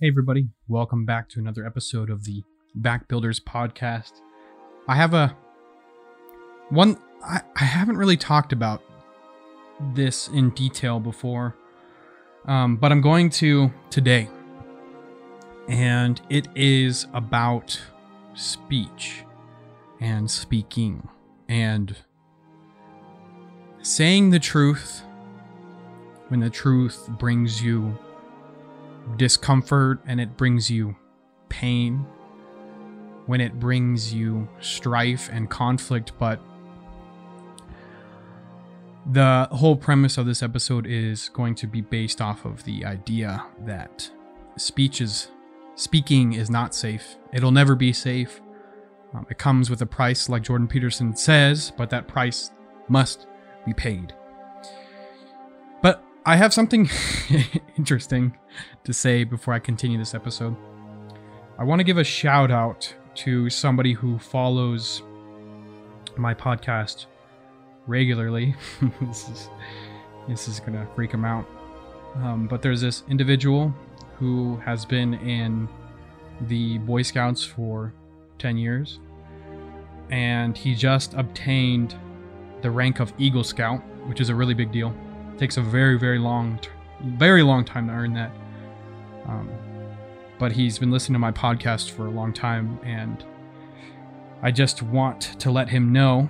Hey, everybody. Welcome back to another episode of the Backbuilders podcast. I have a one, I, I haven't really talked about this in detail before, um, but I'm going to today. And it is about speech and speaking and saying the truth when the truth brings you discomfort and it brings you pain, when it brings you strife and conflict, but the whole premise of this episode is going to be based off of the idea that speech is speaking is not safe. It'll never be safe. Um, it comes with a price, like Jordan Peterson says, but that price must be paid. I have something interesting to say before I continue this episode. I want to give a shout out to somebody who follows my podcast regularly. this is this is gonna freak him out. Um, but there's this individual who has been in the Boy Scouts for 10 years, and he just obtained the rank of Eagle Scout, which is a really big deal. Takes a very, very long, very long time to earn that. Um, but he's been listening to my podcast for a long time, and I just want to let him know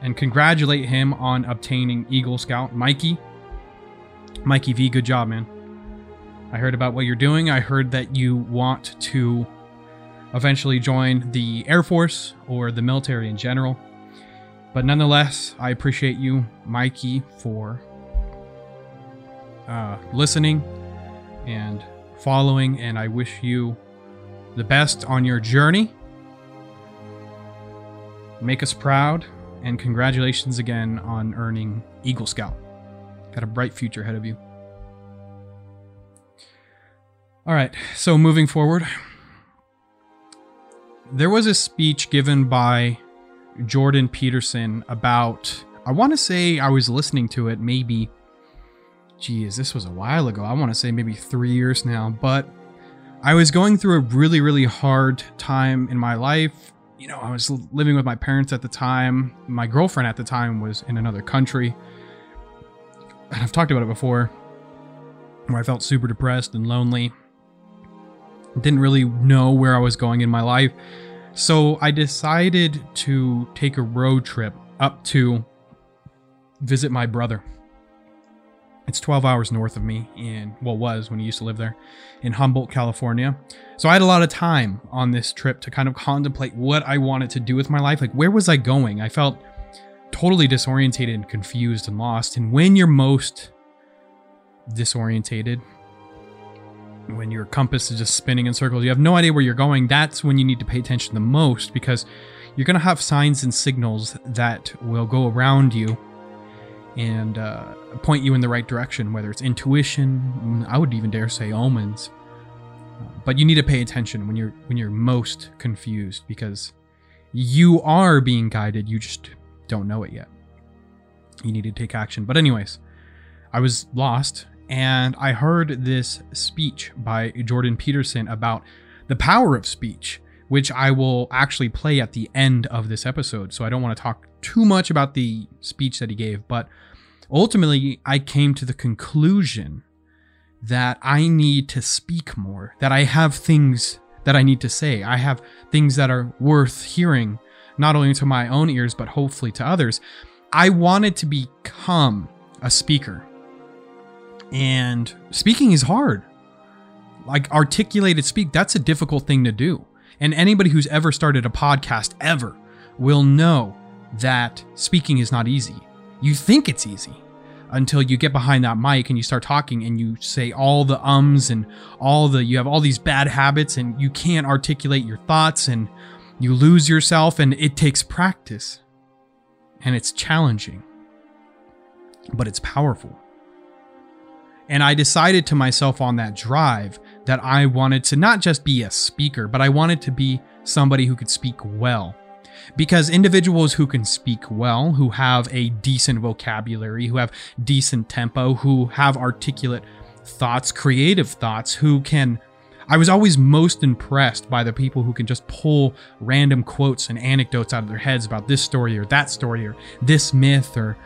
and congratulate him on obtaining Eagle Scout. Mikey, Mikey V, good job, man. I heard about what you're doing. I heard that you want to eventually join the Air Force or the military in general. But nonetheless, I appreciate you, Mikey, for uh, listening and following, and I wish you the best on your journey. Make us proud, and congratulations again on earning Eagle Scout. Got a bright future ahead of you. All right, so moving forward, there was a speech given by Jordan Peterson about, I want to say I was listening to it maybe, geez, this was a while ago. I want to say maybe three years now, but I was going through a really, really hard time in my life. You know, I was living with my parents at the time. My girlfriend at the time was in another country. And I've talked about it before, where I felt super depressed and lonely didn't really know where I was going in my life. So I decided to take a road trip up to visit my brother. It's 12 hours north of me in, well, was when he used to live there, in Humboldt, California. So I had a lot of time on this trip to kind of contemplate what I wanted to do with my life. Like, where was I going? I felt totally disorientated and confused and lost. And when you're most disorientated, when your compass is just spinning in circles, you have no idea where you're going, that's when you need to pay attention the most because you're going to have signs and signals that will go around you and uh, point you in the right direction, whether it's intuition, I would even dare say omens. But you need to pay attention when you're when you're most confused because you are being guided, you just don't know it yet. You need to take action. But anyways, I was lost and I heard this speech by Jordan Peterson about the power of speech, which I will actually play at the end of this episode. So I don't want to talk too much about the speech that he gave, but ultimately I came to the conclusion that I need to speak more, that I have things that I need to say. I have things that are worth hearing, not only to my own ears, but hopefully to others. I wanted to become a speaker. And speaking is hard. Like articulated speak, that's a difficult thing to do. And anybody who's ever started a podcast ever will know that speaking is not easy. You think it's easy until you get behind that mic and you start talking and you say all the ums and all the you have all these bad habits and you can't articulate your thoughts and you lose yourself and it takes practice. And it's challenging. But it's powerful. And I decided to myself on that drive that I wanted to not just be a speaker, but I wanted to be somebody who could speak well. Because individuals who can speak well, who have a decent vocabulary, who have decent tempo, who have articulate thoughts, creative thoughts, who can. I was always most impressed by the people who can just pull random quotes and anecdotes out of their heads about this story or that story or this myth or,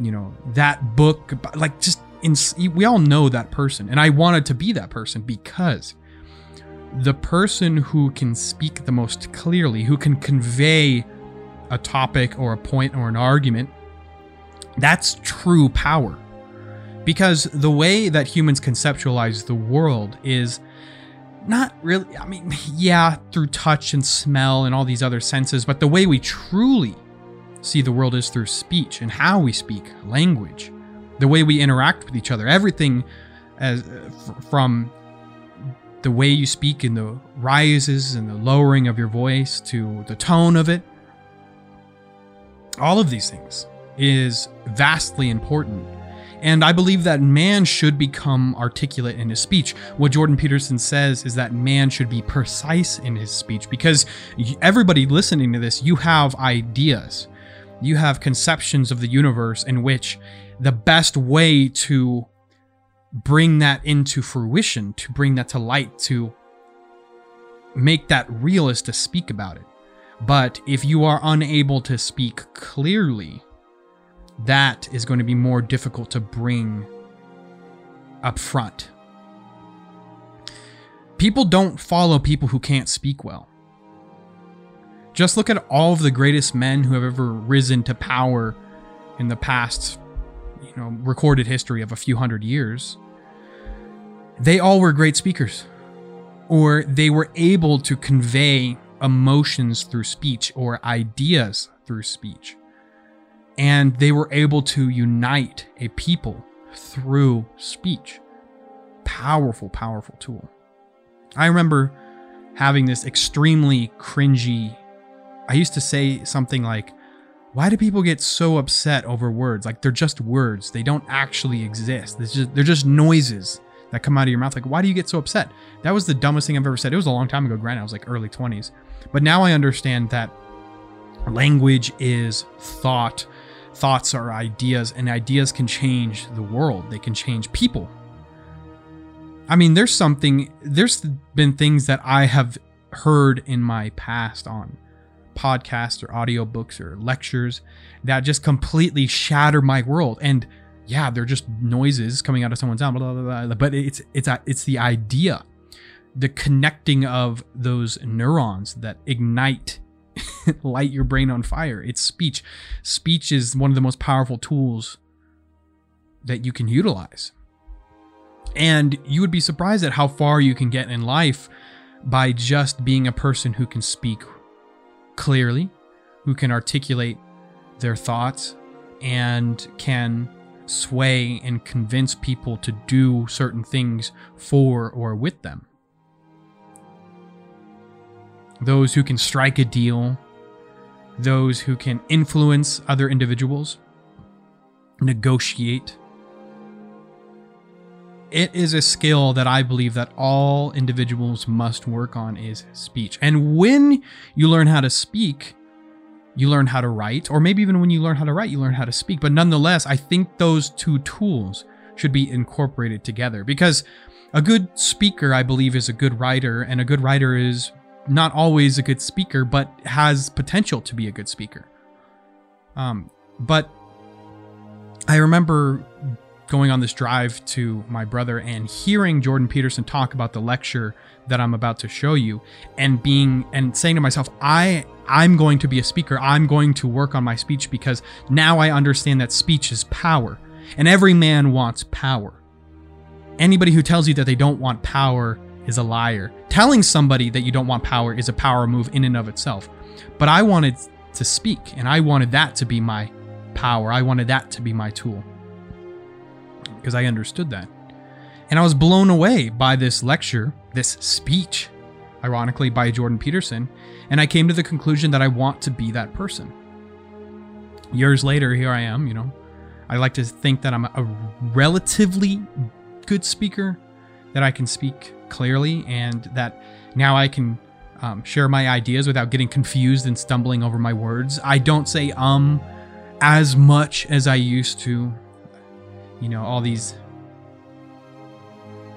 you know, that book. Like, just in, we all know that person. And I wanted to be that person because the person who can speak the most clearly, who can convey a topic or a point or an argument, that's true power. Because the way that humans conceptualize the world is not really, I mean, yeah, through touch and smell and all these other senses, but the way we truly see the world is through speech and how we speak, language, the way we interact with each other, everything as uh, from the way you speak and the rises and the lowering of your voice to the tone of it. All of these things is vastly important. And I believe that man should become articulate in his speech. What Jordan Peterson says is that man should be precise in his speech because everybody listening to this, you have ideas. You have conceptions of the universe in which the best way to bring that into fruition, to bring that to light, to make that real is to speak about it. But if you are unable to speak clearly, that is going to be more difficult to bring up front. People don't follow people who can't speak well. Just look at all of the greatest men who have ever risen to power in the past, know, recorded history of a few hundred years. They all were great speakers, or they were able to convey emotions through speech or ideas through speech and they were able to unite a people through speech. Powerful, powerful tool. I remember having this extremely cringy. I used to say something like, why do people get so upset over words? Like they're just words. They don't actually exist. Just, they're just noises that come out of your mouth. Like, why do you get so upset? That was the dumbest thing I've ever said. It was a long time ago, granted, I was like early 20s. But now I understand that language is thought thoughts are ideas, and ideas can change the world. They can change people. I mean, there's something, there's been things that I have heard in my past on podcasts or audiobooks or lectures that just completely shatter my world. And yeah, they're just noises coming out of someone's mouth, blah, blah, blah, but it's it's it's the idea, the connecting of those neurons that ignite light your brain on fire. It's speech. Speech is one of the most powerful tools that you can utilize. And you would be surprised at how far you can get in life by just being a person who can speak clearly, who can articulate their thoughts, and can sway and convince people to do certain things for or with them those who can strike a deal, those who can influence other individuals, negotiate. It is a skill that I believe that all individuals must work on is speech. And when you learn how to speak, you learn how to write, or maybe even when you learn how to write, you learn how to speak. But nonetheless, I think those two tools should be incorporated together because a good speaker, I believe, is a good writer, and a good writer is not always a good speaker, but has potential to be a good speaker. Um, but I remember going on this drive to my brother and hearing Jordan Peterson talk about the lecture that I'm about to show you and being and saying to myself, I I'm going to be a speaker. I'm going to work on my speech because now I understand that speech is power. And every man wants power. Anybody who tells you that they don't want power is a liar. Telling somebody that you don't want power is a power move in and of itself. But I wanted to speak, and I wanted that to be my power. I wanted that to be my tool. Because I understood that. And I was blown away by this lecture, this speech, ironically, by Jordan Peterson. And I came to the conclusion that I want to be that person. Years later, here I am, you know. I like to think that I'm a relatively good speaker, that I can speak clearly and that now I can um, share my ideas without getting confused and stumbling over my words. I don't say um as much as I used to. You know, all these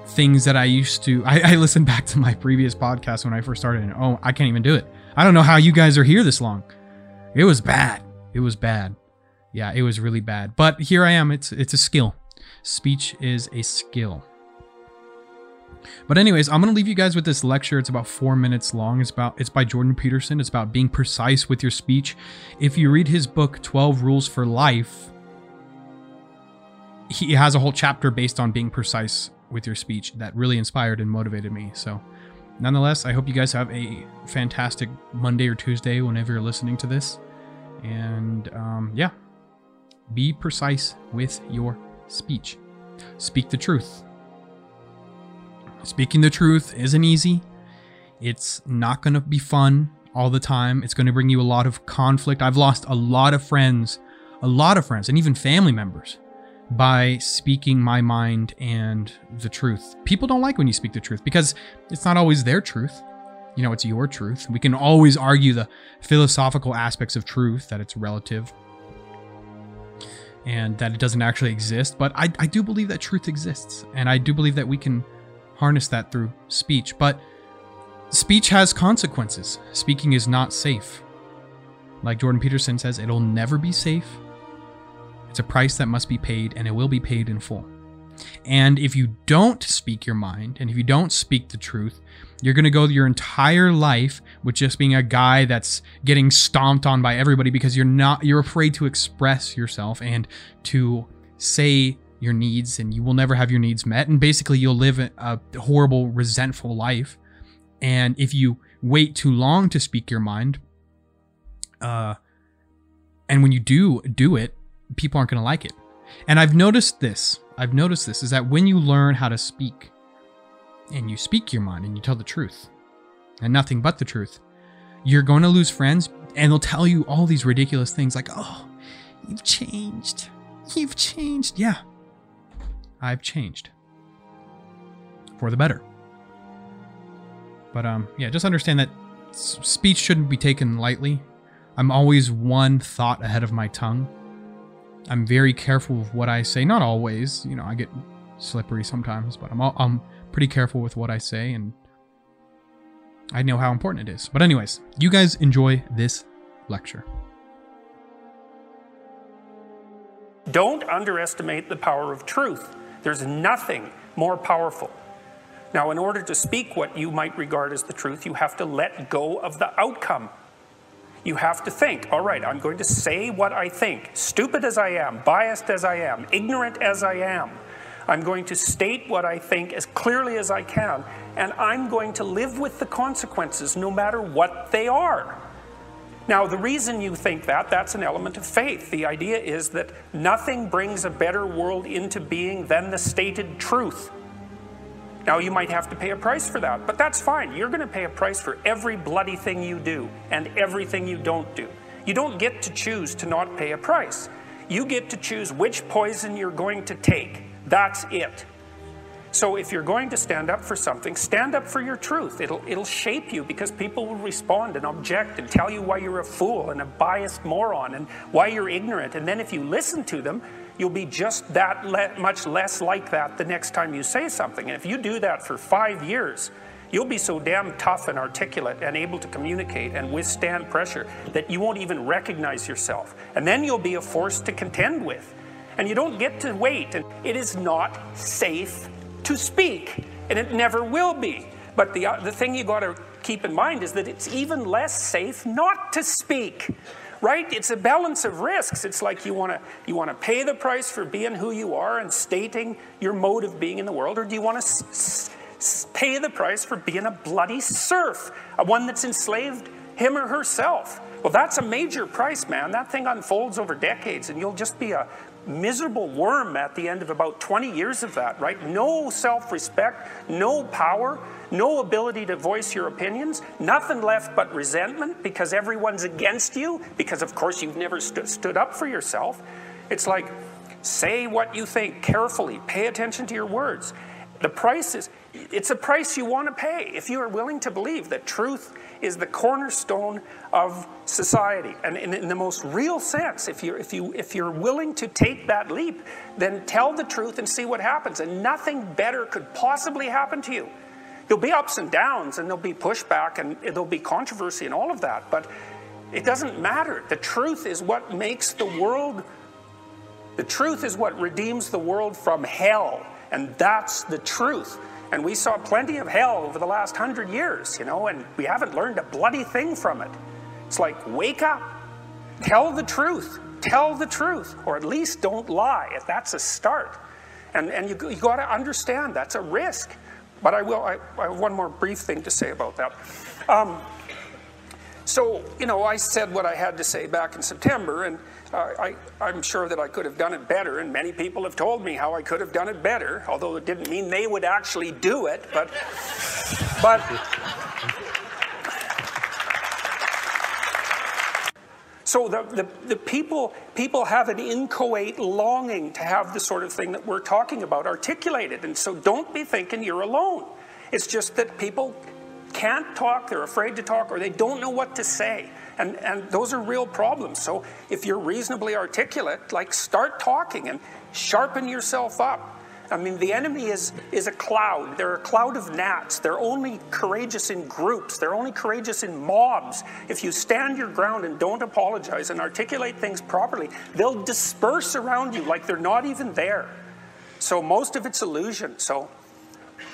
things that I used to. I, I listened back to my previous podcast when I first started, and oh, I can't even do it. I don't know how you guys are here this long. It was bad. It was bad. Yeah, it was really bad. But here I am. It's it's a skill. Speech is a skill. But anyways, I'm gonna leave you guys with this lecture. It's about four minutes long. It's about it's by Jordan Peterson. It's about being precise with your speech. If you read his book, 12 Rules for Life, he has a whole chapter based on being precise with your speech that really inspired and motivated me. So nonetheless, I hope you guys have a fantastic Monday or Tuesday whenever you're listening to this. And um, yeah, be precise with your speech. Speak the truth. Speaking the truth isn't easy. It's not going to be fun all the time. It's going to bring you a lot of conflict. I've lost a lot of friends, a lot of friends, and even family members by speaking my mind and the truth. People don't like when you speak the truth because it's not always their truth. You know, it's your truth. We can always argue the philosophical aspects of truth, that it's relative and that it doesn't actually exist. But I, I do believe that truth exists. And I do believe that we can harness that through speech. But speech has consequences. Speaking is not safe. Like Jordan Peterson says, it'll never be safe. It's a price that must be paid, and it will be paid in full. And if you don't speak your mind, and if you don't speak the truth, you're going to go your entire life with just being a guy that's getting stomped on by everybody because you're not you're afraid to express yourself and to say your needs and you will never have your needs met and basically you'll live a horrible resentful life and if you wait too long to speak your mind uh and when you do do it people aren't going to like it and i've noticed this i've noticed this is that when you learn how to speak and you speak your mind and you tell the truth and nothing but the truth you're going to lose friends and they'll tell you all these ridiculous things like oh you've changed you've changed yeah I've changed for the better. But um, yeah, just understand that speech shouldn't be taken lightly. I'm always one thought ahead of my tongue. I'm very careful with what I say. Not always, you know, I get slippery sometimes, but I'm all, I'm pretty careful with what I say, and I know how important it is. But anyways, you guys enjoy this lecture. Don't underestimate the power of truth. There's nothing more powerful. Now, in order to speak what you might regard as the truth, you have to let go of the outcome. You have to think, all right, I'm going to say what I think, stupid as I am, biased as I am, ignorant as I am. I'm going to state what I think as clearly as I can, and I'm going to live with the consequences no matter what they are. Now, the reason you think that, that's an element of faith. The idea is that nothing brings a better world into being than the stated truth. Now, you might have to pay a price for that, but that's fine. You're going to pay a price for every bloody thing you do and everything you don't do. You don't get to choose to not pay a price. You get to choose which poison you're going to take. That's it. So if you're going to stand up for something, stand up for your truth. It'll, it'll shape you because people will respond and object and tell you why you're a fool and a biased moron and why you're ignorant. And then if you listen to them, you'll be just that le much less like that the next time you say something. And if you do that for five years, you'll be so damn tough and articulate and able to communicate and withstand pressure that you won't even recognize yourself. And then you'll be a force to contend with. And you don't get to wait. And it is not safe to speak, and it never will be. But the, uh, the thing you got to keep in mind is that it's even less safe not to speak. Right? It's a balance of risks. It's like you want to you want to pay the price for being who you are and stating your mode of being in the world, or do you want to pay the price for being a bloody serf, a one that's enslaved him or herself? Well, that's a major price, man. That thing unfolds over decades, and you'll just be a miserable worm at the end of about 20 years of that, right? No self respect, no power, no ability to voice your opinions, nothing left but resentment because everyone's against you, because of course you've never st- stood up for yourself. It's like, say what you think carefully, pay attention to your words. The price is, it's a price you want to pay if you are willing to believe that truth is the cornerstone of society. And in, in, the most real sense, if you're, if, you, if you're willing to take that leap, then tell the truth and see what happens. And nothing better could possibly happen to you. There'll be ups and downs, and there'll be pushback, and there'll be controversy and all of that. But it doesn't matter. The truth is what makes the world, the truth is what redeems the world from hell. And that's the truth. And we saw plenty of hell over the last hundred years, you know, and we haven't learned a bloody thing from it. It's like, wake up, tell the truth, tell the truth, or at least don't lie. If that's a start. And, and you, you got to understand that's a risk. But I will, I, I, have one more brief thing to say about that. Um, so, you know, I said what I had to say back in September, and uh, I, am sure that I could have done it better, and many people have told me how I could have done it better, although it didn't mean they would actually do it, but, but, So the, the, the, people, people have an inchoate longing to have the sort of thing that we're talking about articulated. And so don't be thinking you're alone. It's just that people can't talk, they're afraid to talk, or they don't know what to say. And, and those are real problems. So if you're reasonably articulate, like start talking and sharpen yourself up. I mean, the enemy is, is a cloud. They're a cloud of gnats. They're only courageous in groups. They're only courageous in mobs. If you stand your ground and don't apologize and articulate things properly, they'll disperse around you like they're not even there. So most of it's illusion. So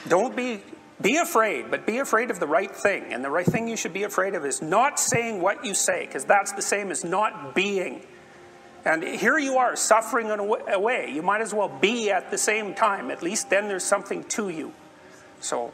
don't be be afraid, but be afraid of the right thing. And the right thing you should be afraid of is not saying what you say, because that's the same as not being. And here you are, suffering away. You might as well be at the same time. At least then there's something to you. So.